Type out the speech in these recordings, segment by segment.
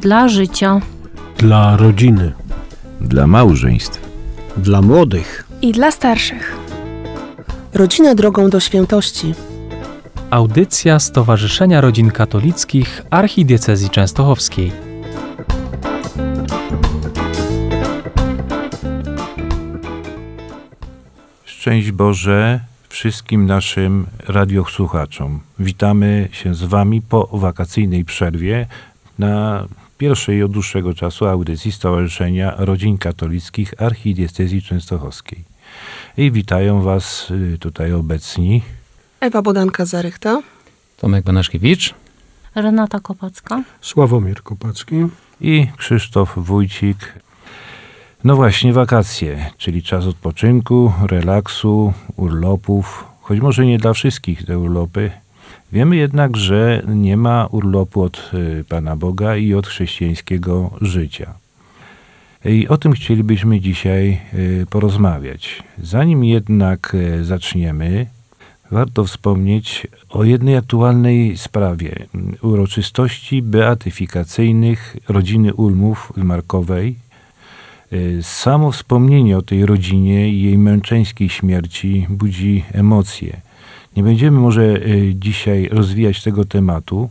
Dla życia. Dla rodziny. Dla małżeństw. Dla młodych. I dla starszych. Rodzina drogą do świętości. Audycja Stowarzyszenia Rodzin Katolickich Archidiecezji Częstochowskiej. Szczęść Boże wszystkim naszym radiosłuchaczom. Witamy się z Wami po wakacyjnej przerwie na pierwszej od dłuższego czasu audycji Stowarzyszenia Rodzin Katolickich Archidiecezji Częstochowskiej. I witają Was y, tutaj obecni Ewa Bodanka-Zarychta. Tomek Banaszkiewicz. Renata Kopacka. Sławomir Kopacki. i Krzysztof Wójcik. No właśnie, wakacje, czyli czas odpoczynku, relaksu, urlopów, choć może nie dla wszystkich te urlopy. Wiemy jednak, że nie ma urlopu od y, Pana Boga i od chrześcijańskiego życia. I o tym chcielibyśmy dzisiaj y, porozmawiać. Zanim jednak y, zaczniemy, warto wspomnieć o jednej aktualnej sprawie. Uroczystości beatyfikacyjnych rodziny Ulmów Ulmarkowej. Y, Samo wspomnienie o tej rodzinie i jej męczeńskiej śmierci budzi emocje. Nie będziemy może y, dzisiaj rozwijać tego tematu,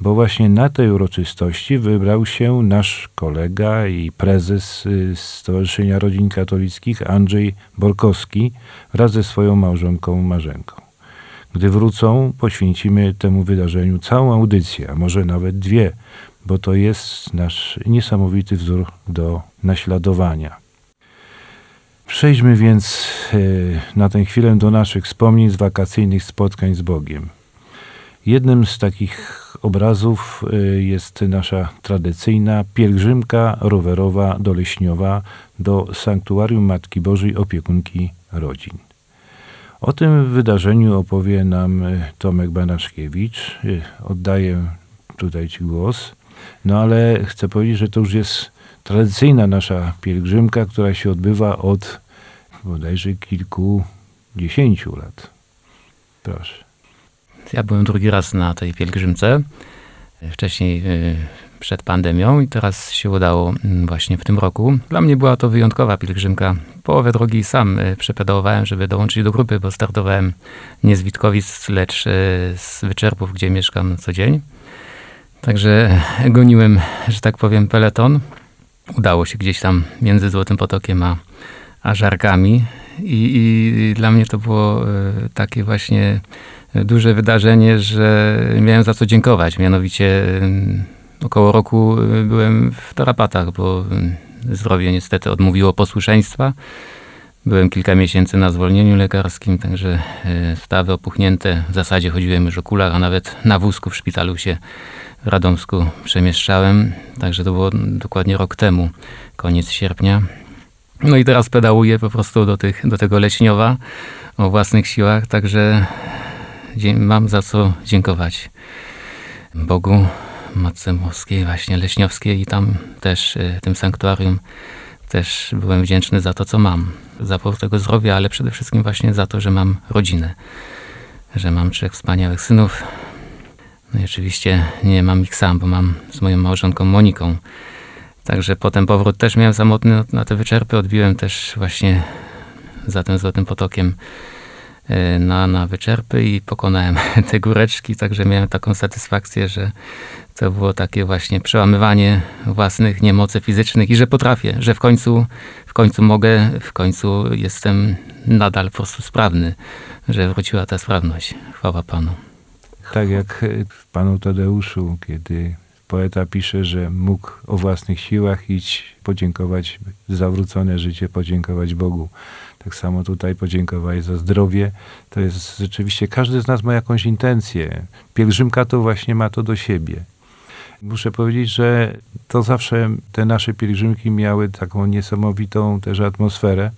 bo właśnie na tej uroczystości wybrał się nasz kolega i prezes y, Stowarzyszenia Rodzin Katolickich Andrzej Borkowski wraz ze swoją małżonką Marzenką. Gdy wrócą, poświęcimy temu wydarzeniu całą audycję, a może nawet dwie, bo to jest nasz niesamowity wzór do naśladowania. Przejdźmy więc e, na tę chwilę do naszych wspomnień z wakacyjnych spotkań z Bogiem. Jednym z takich obrazów e, jest nasza tradycyjna pielgrzymka rowerowa do Leśniowa, do Sanktuarium Matki Bożej Opiekunki Rodzin. O tym wydarzeniu opowie nam e, Tomek Banaszkiewicz. Oddaję tutaj Ci głos. No ale chcę powiedzieć, że to już jest tradycyjna nasza pielgrzymka, która się odbywa od bodajże kilkudziesięciu lat. Proszę. Ja byłem drugi raz na tej pielgrzymce. Wcześniej y, przed pandemią i teraz się udało mm, właśnie w tym roku. Dla mnie była to wyjątkowa pielgrzymka. Połowę drogi sam y, przepedałowałem, żeby dołączyć do grupy, bo startowałem nie z Witkowic, lecz z Wyczerpów, gdzie mieszkam co dzień. Także goniłem, że tak powiem, peleton. Udało się gdzieś tam między Złotym Potokiem a, a Żarkami. I, I dla mnie to było y, takie właśnie duże wydarzenie, że miałem za co dziękować. Mianowicie około roku y, byłem w tarapatach, bo zdrowie niestety odmówiło posłuszeństwa. Byłem kilka miesięcy na zwolnieniu lekarskim, także y, stawy opuchnięte. W zasadzie chodziłem już o kulach, a nawet na wózku w szpitalu się w Radomsku przemieszczałem. Także to było dokładnie rok temu, koniec sierpnia. No i teraz pedałuję po prostu do, tych, do tego leśniowa o własnych siłach, także mam za co dziękować Bogu, Matce Boskiej, właśnie Leśniowskiej i tam też, y, tym sanktuarium, też byłem wdzięczny za to, co mam. Za powód tego zdrowia, ale przede wszystkim właśnie za to, że mam rodzinę. Że mam trzech wspaniałych synów. No i oczywiście nie mam ich sam, bo mam z moją małżonką Moniką. Także potem powrót też miałem samotny na te wyczerpy. Odbiłem też właśnie za tym Złotym Potokiem e, na, na wyczerpy i pokonałem te góreczki, także miałem taką satysfakcję, że to było takie właśnie przełamywanie własnych niemocy fizycznych i że potrafię, że w końcu, w końcu mogę, w końcu jestem nadal po prostu sprawny, że wróciła ta sprawność. Chwała Panu. Tak jak e, Panu Tadeuszu, kiedy poeta pisze, że mógł o własnych siłach iść podziękować za zawrócone życie, podziękować Bogu. Tak samo tutaj podziękować za zdrowie. To jest rzeczywiście, każdy z nas ma jakąś intencję. Pielgrzymka to właśnie ma to do siebie. Muszę powiedzieć, że to zawsze te nasze pielgrzymki miały taką niesamowitą też atmosferę,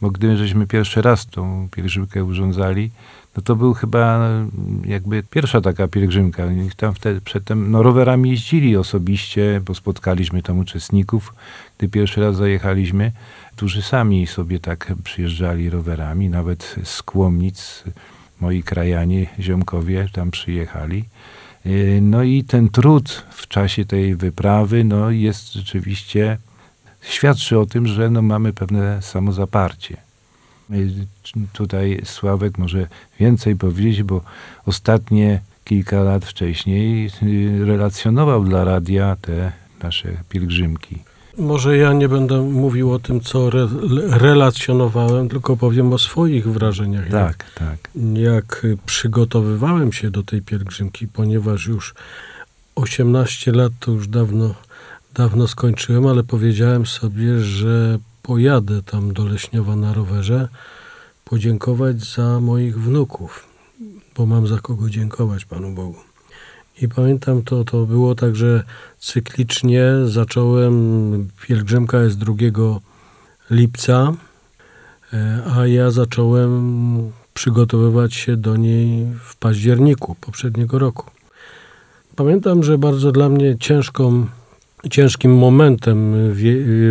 bo gdy żeśmy pierwszy raz tą pielgrzymkę urządzali, no to był chyba jakby pierwsza taka pielgrzymka. Oni Tam wtedy przedtem no, rowerami jeździli osobiście, bo spotkaliśmy tam uczestników, gdy pierwszy raz zajechaliśmy, którzy sami sobie tak przyjeżdżali rowerami, nawet z Kłomnic, moi krajanie, ziomkowie tam przyjechali. Y, No i ten trud w czasie tej wyprawy no, jest rzeczywiście, świadczy o tym, że no, mamy pewne samozaparcie. Y, Tutaj Sławek może więcej powiedzieć, bo ostatnie kilka lat wcześniej y, relacjonował dla radia te nasze pielgrzymki. Może ja nie będę mówił o tym, co re relacjonowałem, tylko powiem o swoich wrażeniach. Tak, tak. jak przygotowywałem się do tej pielgrzymki, ponieważ już 18 lat to już dawno, dawno skończyłem, ale powiedziałem sobie, że pojadę tam do Leśniowa na rowerze podziękować za moich wnuków, bo mam za kogo dziękować Panu Bogu. I pamiętam, to, to było tak, że cyklicznie zacząłem, pielgrzymka jest 2 lipca, E, a ja zacząłem przygotowywać się do niej w październiku poprzedniego roku. Pamiętam, że bardzo dla mnie ciężką, ciężkim momentem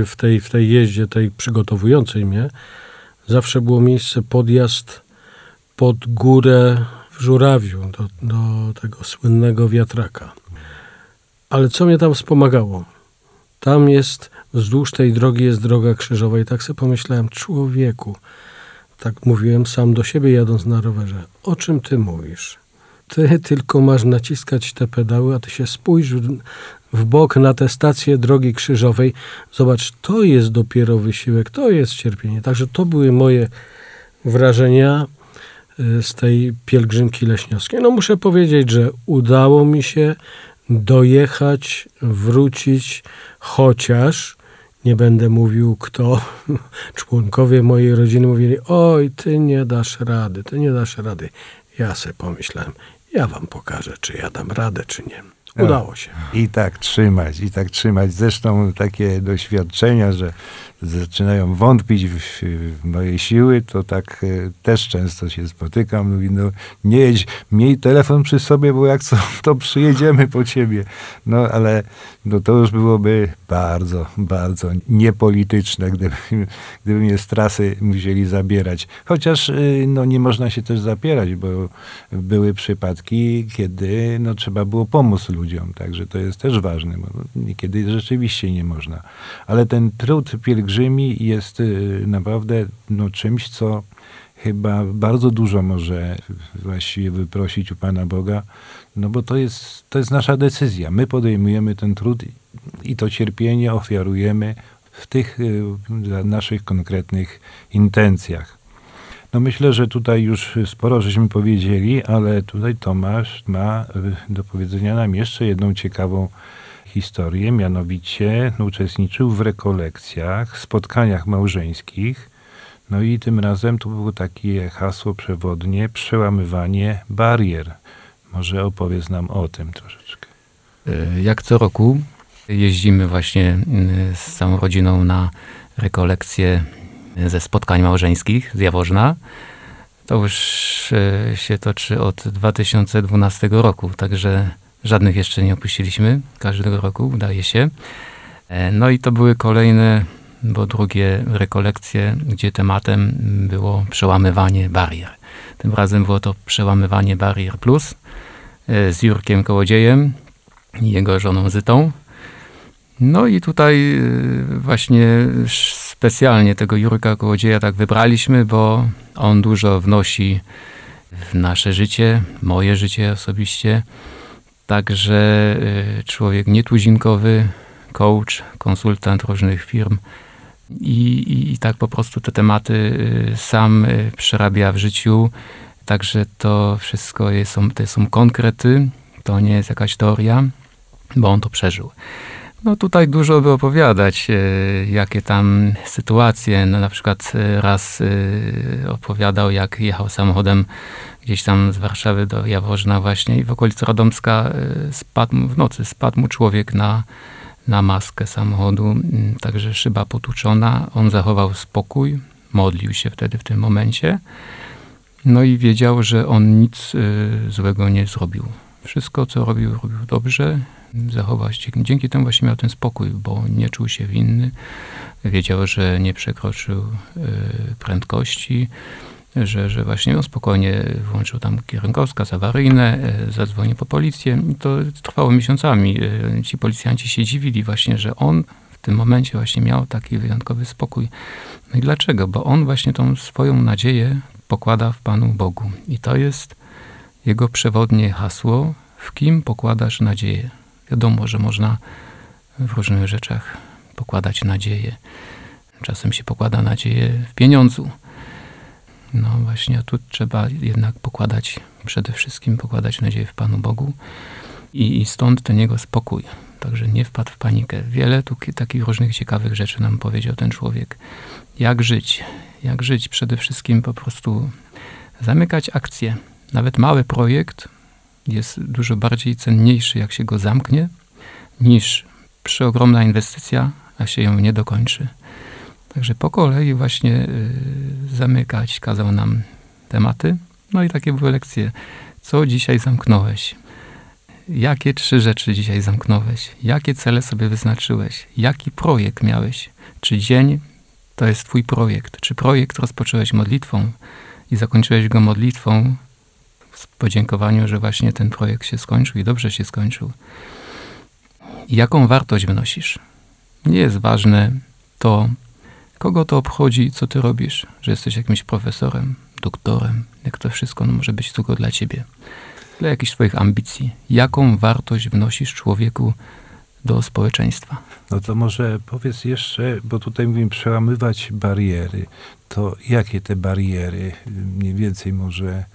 w, tej, w tej jeździe, tej przygotowującej mnie, zawsze było miejsce podjazd pod górę w Żurawiu, do, do tego słynnego wiatraka. Ale co mnie tam wspomagało? Tam jest, wzdłuż tej drogi jest droga krzyżowa i tak sobie pomyślałem, człowieku, tak mówiłem sam do siebie jadąc na rowerze, o czym ty mówisz? Ty tylko masz naciskać te pedały, a ty się spójrz w, bok na tę stację drogi krzyżowej. Zobacz, to jest dopiero wysiłek, to jest cierpienie. Także to były moje wrażenia y, z tej pielgrzymki leśniowskiej. No muszę powiedzieć, że udało mi się dojechać, wrócić, chociaż nie będę mówił kto, członkowie mojej rodziny mówili, oj, ty nie dasz rady, ty nie dasz rady. Ja sobie pomyślałem, ja wam pokażę, czy ja dam radę, czy nie. Udało się. I tak trzymać, i tak trzymać. Zresztą takie doświadczenia, że zaczynają wątpić w, moje siły, to tak e, też często się spotykam. Mówi, no nie jedź, miej telefon przy sobie, bo jak co, to przyjedziemy po ciebie. No ale no, to już byłoby bardzo, bardzo niepolityczne, gdyby, gdyby mnie z trasy musieli zabierać. Chociaż y, no, nie można się też zapierać, bo były przypadki, kiedy no, trzeba było pomóc ludziom, także to jest też ważne, bo niekiedy rzeczywiście nie można. Ale ten trud pielgrzymi jest y, naprawdę no, czymś, co chyba bardzo dużo może właściwie wyprosić u Pana Boga, no bo to jest, to jest nasza decyzja. My podejmujemy ten trud i to cierpienie ofiarujemy w tych y, naszych konkretnych intencjach. No myślę, że tutaj już sporo żeśmy powiedzieli, ale tutaj Tomasz ma y, do powiedzenia nam jeszcze jedną ciekawą historię, mianowicie no, uczestniczył w rekolekcjach, spotkaniach małżeńskich, no i tym razem tu było takie hasło przewodnie, przełamywanie barier. Może opowiedz nam o tym troszeczkę. Y, Jak co roku jeździmy właśnie y, z całą rodziną na rekolekcje ze spotkań małżeńskich z Jaworzna. To już się toczy od 2012 roku, także żadnych jeszcze nie opuściliśmy. Każdego roku udaje się. E, No i to były kolejne, bo drugie rekolekcje, gdzie tematem było przełamywanie barier. Tym razem było to przełamywanie barier plus e, z Jurkiem Kołodziejem i jego żoną Zytą. No i tutaj y, właśnie specjalnie tego Jurka Kołodzieja tak wybraliśmy, bo on dużo wnosi w nasze życie, moje życie osobiście. Także y, człowiek nietuzinkowy, coach, konsultant różnych firm i, i, i tak po prostu te tematy y, sam y, przerabia w życiu. Także to wszystko jest, są, to są konkrety, to nie jest jakaś teoria, bo on to przeżył. No tutaj dużo by opowiadać, e, jakie tam sytuacje. No, na przykład e, raz e, opowiadał, jak jechał samochodem gdzieś tam z Warszawy do Jaworzna właśnie i w okolicy Radomska spadł w nocy spadł mu człowiek na, na maskę samochodu, m, także szyba potłuczona. On zachował spokój, modlił się wtedy w tym momencie. No i wiedział, że on nic złego nie zrobił. Wszystko, co robił, robił dobrze, zachował się. Dzięki temu właśnie miał ten spokój, bo nie czuł się winny. Wiedział, że nie przekroczył y, prędkości. że, że właśnie on spokojnie włączył tam kierunkowskaz awaryjne, e, zadzwonił po policję to trwało miesiącami. E, Ci policjanci się dziwili właśnie, że on w tym momencie właśnie miał taki wyjątkowy spokój. No i dlaczego? Bo on właśnie tą swoją nadzieję pokłada w Panu Bogu. I to jest jego przewodnie hasło, w kim pokładasz nadzieję. Wiadomo, że można w różnych rzeczach pokładać nadzieję. Czasem się pokłada nadzieję w pieniądzu. No właśnie, tu trzeba jednak pokładać, przede wszystkim pokładać nadzieję w Panu Bogu i, i stąd ten jego spokój. Także nie wpadł w panikę. Wiele tu ki- takich różnych ciekawych rzeczy nam powiedział ten człowiek. Jak żyć? Jak żyć? Przede wszystkim po prostu zamykać akcje. Nawet mały projekt jest dużo bardziej cenniejszy, jak się go zamknie, niż przeogromna inwestycja, a się ją nie dokończy. Także po kolei właśnie y, zamykać kazał nam tematy. No i takie były lekcje. Co dzisiaj zamknąłeś? Jakie trzy rzeczy dzisiaj zamknąłeś? Jakie cele sobie wyznaczyłeś? Jaki projekt miałeś? Czy dzień to jest twój projekt? Czy projekt rozpocząłeś modlitwą i zakończyłeś go modlitwą w podziękowaniu, że właśnie ten projekt się skończył i dobrze się skończył? Jaką wartość wnosisz? Nie jest ważne to, kogo to obchodzi, co ty robisz, że jesteś jakimś profesorem, doktorem, jak to wszystko no, może być tylko dla ciebie, dla jakichś swoich ambicji. Jaką wartość wnosisz człowieku do społeczeństwa? No to może powiedz jeszcze, bo tutaj mówimy przełamywać bariery. To jakie te bariery? Mniej więcej może...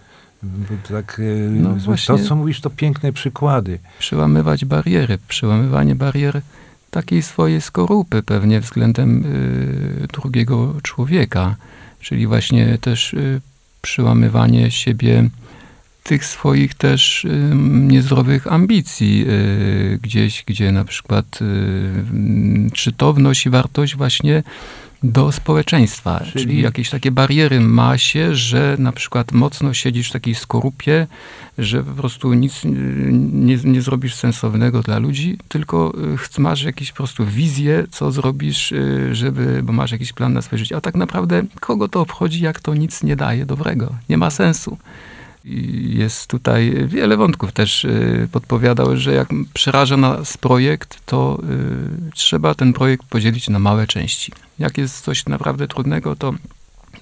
Tak, e, No to, co mówisz, to piękne przykłady. Przełamywać bariery, przełamywanie barier takiej swojej skorupy pewnie względem y, drugiego człowieka, czyli właśnie też y, przełamywanie siebie tych swoich też y, niezdrowych ambicji gdzieś, gdzie na przykład czy to wnosi wartość właśnie do społeczeństwa, czyli, Czyli- jakieś takie bariery ma się, że na przykład mocno siedzisz w takiej skorupie, że po prostu nic y, nie, nie zrobisz sensownego dla ludzi, tylko y, masz jakieś po prostu wizję, co zrobisz, y, żeby, bo masz jakiś plan na swoje życie. A tak naprawdę kogo to obchodzi, jak to nic nie daje dobrego? Nie ma sensu. Jest tutaj wiele wątków też y, podpowiadał, że jak przeraża nas projekt, to y, trzeba ten projekt podzielić na małe części. Jak jest coś naprawdę trudnego, to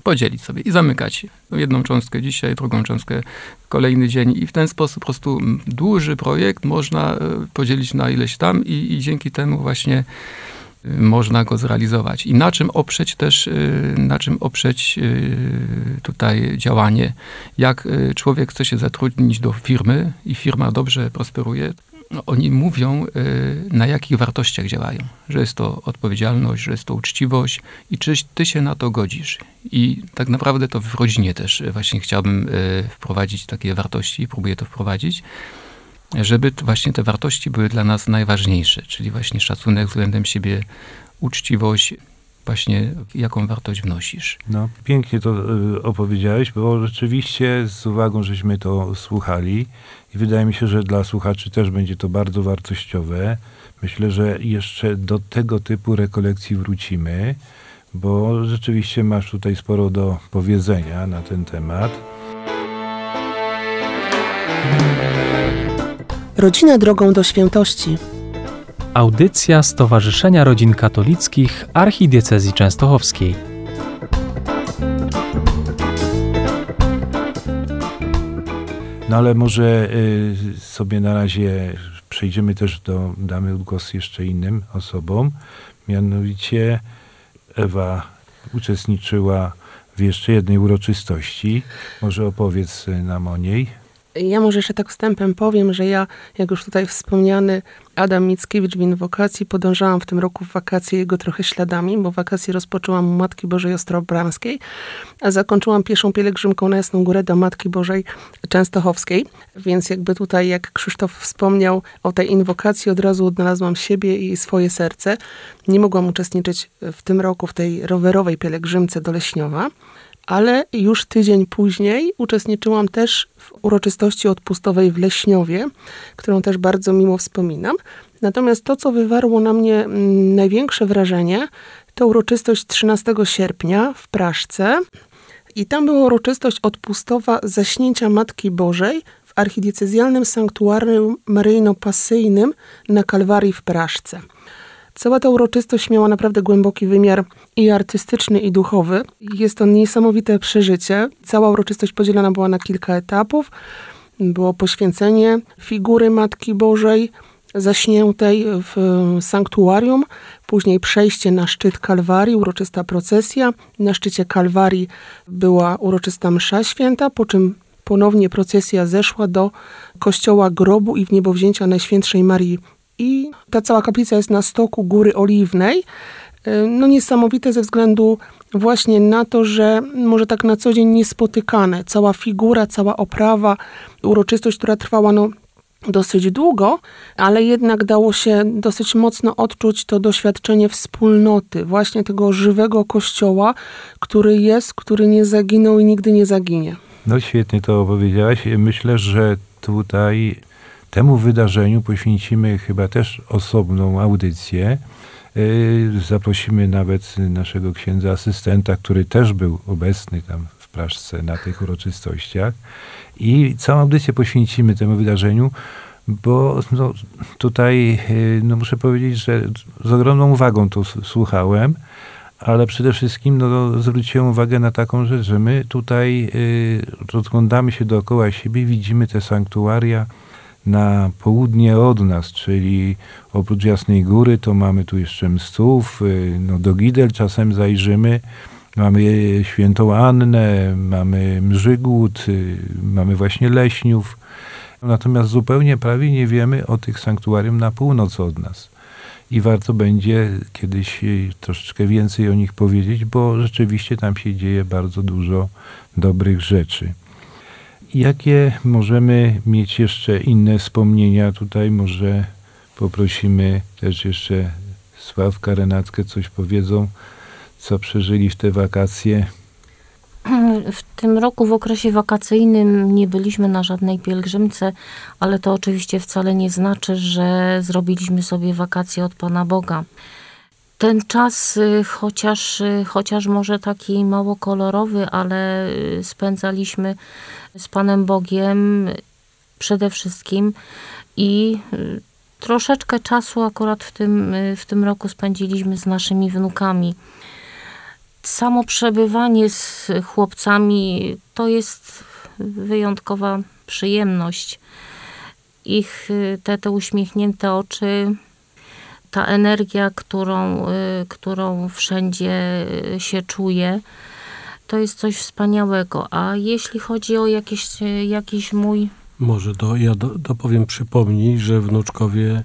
podzielić sobie i zamykać jedną cząstkę dzisiaj, drugą cząstkę kolejny dzień i w ten sposób po prostu mm, duży projekt można y, podzielić na ileś tam i, i dzięki temu właśnie można go zrealizować. I na czym oprzeć też, y, na czym oprzeć y, tutaj działanie. Jak y, człowiek chce się zatrudnić do firmy i firma dobrze prosperuje, no, oni mówią, na jakich wartościach działają. Że jest to odpowiedzialność, że jest to uczciwość i czy ty się na to godzisz. I tak naprawdę to w rodzinie też właśnie chciałbym wprowadzić takie wartości, próbuję to wprowadzić, żeby właśnie te wartości były dla nas najważniejsze, czyli właśnie szacunek względem siebie, uczciwość, właśnie jaką wartość wnosisz. No, pięknie to y, opowiedziałeś, bo rzeczywiście z uwagą, żeśmy to słuchali i wydaje mi się, że dla słuchaczy też będzie to bardzo wartościowe. Myślę, że jeszcze do tego typu rekolekcji wrócimy, bo rzeczywiście masz tutaj sporo do powiedzenia na ten temat. Rodzina drogą do świętości. Audycja Stowarzyszenia Rodzin Katolickich Archidiecezji Częstochowskiej. No ale może y, sobie na razie przejdziemy też do, damy głos jeszcze innym osobom. Mianowicie Ewa uczestniczyła w jeszcze jednej uroczystości. Może opowiedz y, nam o niej. Ja może jeszcze tak wstępem powiem, że ja, jak już tutaj wspomniany Adam Mickiewicz w inwokacji, podążałam w tym roku w wakacje jego trochę śladami, bo wakacje rozpoczęłam u Matki Bożej Ostrobramskiej, a zakończyłam pieszą pielgrzymką na Jasną Górę do Matki Bożej Częstochowskiej. Więc jakby tutaj, jak Krzysztof wspomniał o tej inwokacji, od razu odnalazłam siebie i swoje serce. Nie mogłam uczestniczyć w tym roku w tej rowerowej pielgrzymce do Leśniowa, ale już tydzień później uczestniczyłam też w uroczystości odpustowej w Leśniowie, którą też bardzo miło wspominam. Natomiast to, co wywarło na mnie mm, największe wrażenie, to uroczystość 13 sierpnia w Praszce. I tam była uroczystość odpustowa zaśnięcia Matki Bożej w archidiecezjalnym sanktuarium maryjno-pasyjnym na Kalwarii w Praszce. Cała ta uroczystość miała naprawdę głęboki wymiar i artystyczny, i duchowy. Jest to niesamowite przeżycie. Cała uroczystość podzielona była na kilka etapów. Było poświęcenie figury Matki Bożej zaśniętej w sanktuarium, później przejście na szczyt Kalwarii, uroczysta procesja. Na szczycie Kalwarii była uroczysta msza święta, po czym ponownie procesja zeszła do kościoła grobu i w niebowzięcia Najświętszej Marii i ta cała kaplica jest na stoku Góry Oliwnej. E, no niesamowite ze względu właśnie na to, że może tak na co dzień niespotykane. Cała figura, cała oprawa, uroczystość, która trwała no dosyć długo, ale jednak dało się dosyć mocno odczuć to doświadczenie wspólnoty, właśnie tego żywego kościoła, który jest, który nie zaginął i nigdy nie zaginie. No świetnie to opowiedziałaś. Myślę, że tutaj Temu wydarzeniu poświęcimy chyba też osobną audycję. Y, zaprosimy nawet naszego księdza asystenta, który też był obecny tam w Praszce na tych uroczystościach. I całą audycję poświęcimy temu wydarzeniu, bo no, tutaj y, no, muszę powiedzieć, że z ogromną uwagą to słuchałem, ale przede wszystkim no, zwróciłem uwagę na taką rzecz, że my tutaj y, rozglądamy się dookoła siebie, widzimy te sanktuaria, na południe od nas, czyli oprócz Jasnej Góry, to mamy tu jeszcze Mstów, y, no do Gidel czasem zajrzymy, mamy Świętą Annę, mamy Mrzygłód, y, mamy właśnie Leśniów. Natomiast zupełnie prawie nie wiemy o tych sanktuarium na północ od nas. I warto będzie kiedyś y, troszeczkę więcej o nich powiedzieć, bo rzeczywiście tam się dzieje bardzo dużo dobrych rzeczy. Jakie możemy mieć jeszcze inne wspomnienia? Tutaj może poprosimy też jeszcze Sławka, Renatkę, coś powiedzą, co przeżyli w te wakacje. W tym roku w okresie wakacyjnym nie byliśmy na żadnej pielgrzymce, ale to oczywiście wcale nie znaczy, że zrobiliśmy sobie wakacje od Pana Boga. Ten czas, y, chociaż, y, chociaż może taki mało kolorowy, ale y, spędzaliśmy z Panem Bogiem przede wszystkim i troszeczkę czasu akurat w tym, w tym roku spędziliśmy z naszymi wnukami. Samo przebywanie z chłopcami to jest wyjątkowa przyjemność. Ich te, te uśmiechnięte oczy ta energia, którą, y, którą wszędzie y, się czuje, to jest coś wspaniałego. A jeśli chodzi o jakiś, y, jakiś mój. Może do, ja do, dopowiem, przypomnij, że wnuczkowie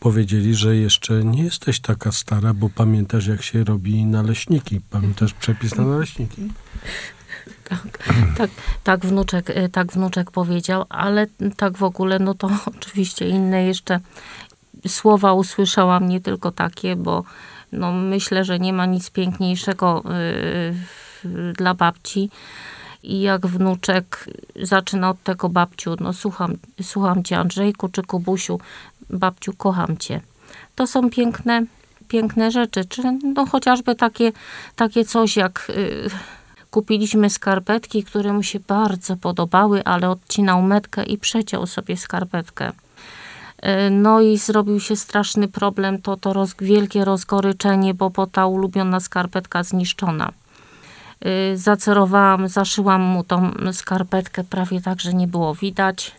powiedzieli, że jeszcze nie jesteś taka stara, bo pamiętasz, jak się robi naleśniki. Pamiętasz przepis na naleśniki? Tak, tak, tak, wnuczek, tak wnuczek powiedział, ale tak w ogóle, no to oczywiście inne jeszcze, słowa usłyszałam nie tylko takie, bo no, myślę, że nie ma nic piękniejszego yy, dla babci. I jak wnuczek zaczyna od tego babciu, no słucham, słucham cię Andrzejku czy Kubusiu, babciu kocham cię. To są piękne, piękne rzeczy, czy no chociażby takie, takie coś jak yy, kupiliśmy skarpetki, które mu się bardzo podobały, ale odcinał metkę i przeciął sobie skarpetkę. E, no i zrobił się straszny problem, to, to roz, wielkie rozgoryczenie, bo, bo ta ulubiona skarpetka zniszczona. E, zacerowałam, zaszyłam mu tą skarpetkę prawie tak, że nie było widać.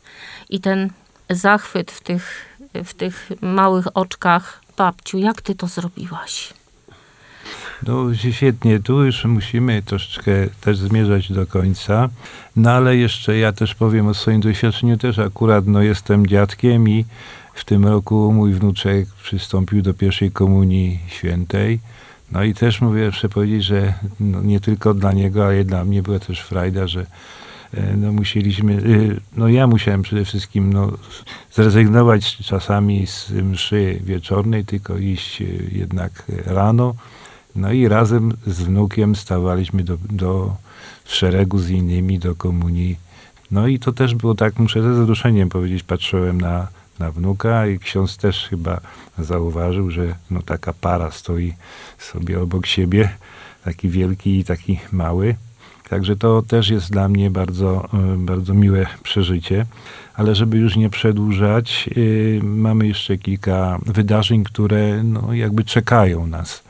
I ten zachwyt w tych, w tych małych oczkach, babciu, jak ty to zrobiłaś? No świetnie, tu już musimy troszeczkę też zmierzać do końca, no ale jeszcze ja też powiem o swoim doświadczeniu, też akurat no jestem dziadkiem i w tym roku mój wnuczek przystąpił do pierwszej komunii świętej. No i też mówię, muszę powiedzieć, że no nie tylko dla niego, ale dla mnie była też frajda, że e, no musieliśmy, e, no ja musiałem przede wszystkim no, zrezygnować czasami z mszy wieczornej, tylko iść e, jednak rano no i razem z wnukiem stawaliśmy do, do szeregu z innymi do komunii. No i to też było tak, muszę ze wzruszeniem powiedzieć, patrzyłem na, na wnuka i ksiądz też chyba zauważył, że no taka para stoi sobie obok siebie, taki wielki i taki mały. Także to też jest dla mnie bardzo, y, bardzo miłe przeżycie. Ale żeby już nie przedłużać, y, mamy jeszcze kilka wydarzeń, które no, jakby czekają nas.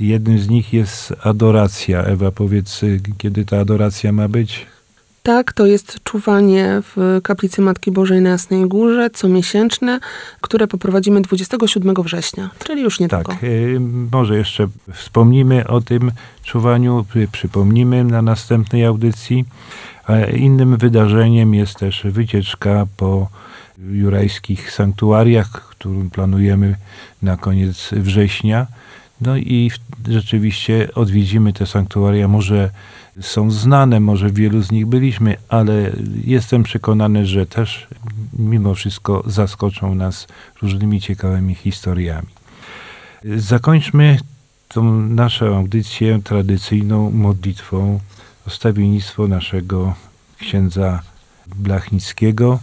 Jednym z nich jest adoracja. Ewa, powiedz, y, kiedy ta adoracja ma być? Tak, to jest czuwanie w kaplicy Matki Bożej na Jasnej Górze, comiesięczne, które poprowadzimy 27 września, czyli już niedługo. Tak, y, może jeszcze wspomnimy o tym czuwaniu, y, przypomnimy na następnej audycji. A innym wydarzeniem jest też wycieczka po jurajskich sanktuariach, którą planujemy na koniec września. No i rzeczywiście odwiedzimy te sanktuaria. Może są znane, może wielu z nich byliśmy, ale jestem przekonany, że też mimo wszystko zaskoczą nas różnymi ciekawymi historiami. Zakończmy tą naszą audycję tradycyjną modlitwą o stawiennictwo naszego księdza Blachnickiego.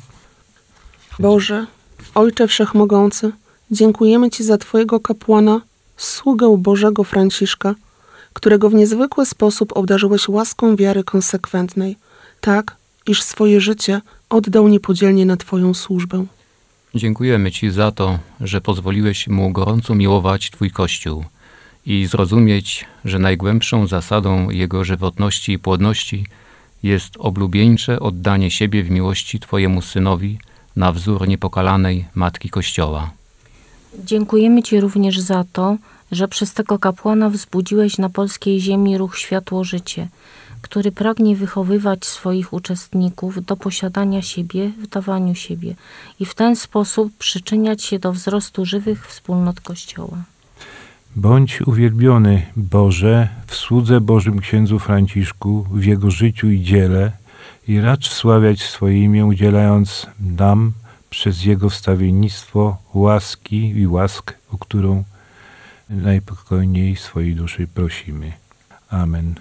Boże, Ojcze Wszechmogący, dziękujemy Ci za Twojego kapłana, sługę Bożego Franciszka, którego w niezwykły sposób obdarzyłeś łaską wiary konsekwentnej, tak, iż swoje życie oddał niepodzielnie na Twoją służbę. Dziękujemy Ci za to, że pozwoliłeś mu gorąco miłować Twój Kościół i zrozumieć, że najgłębszą zasadą jego żywotności i płodności jest oblubieńcze oddanie siebie w miłości Twojemu Synowi na wzór niepokalanej Matki Kościoła. Dziękujemy Ci również za to, że przez tego kapłana wzbudziłeś na polskiej ziemi ruch Światło-Życie, który pragnie wychowywać swoich uczestników do posiadania siebie w dawaniu siebie i w ten sposób przyczyniać się do wzrostu żywych wspólnot Kościoła. Bądź uwielbiony Boże w słudze Bożym księdzu Franciszku, w jego życiu i dziele i racz sławiać swoje imię, udzielając nam przez jego wstawiennictwo łaski i łask, o którą najpokojniej swojej duszy prosimy. Amen.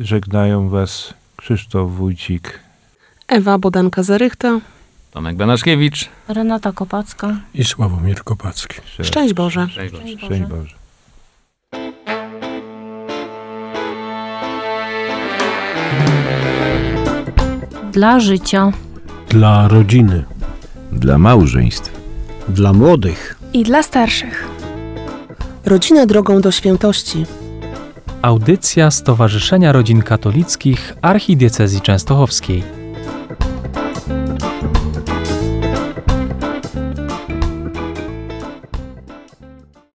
Żegnają Was Krzysztof Wójcik. Ewa Bodanka-Zarychta, Tomek Banaszkiewicz. Renata Kopacka. I Sławomir Kopacki. szczęść Boże. Cześć Boże. Szczęść Boże. Dla życia. Dla rodziny. Dla małżeństw. Dla młodych. i dla starszych. Rodzina drogą do świętości. Audycja Stowarzyszenia Rodzin Katolickich Archidiecezji Częstochowskiej.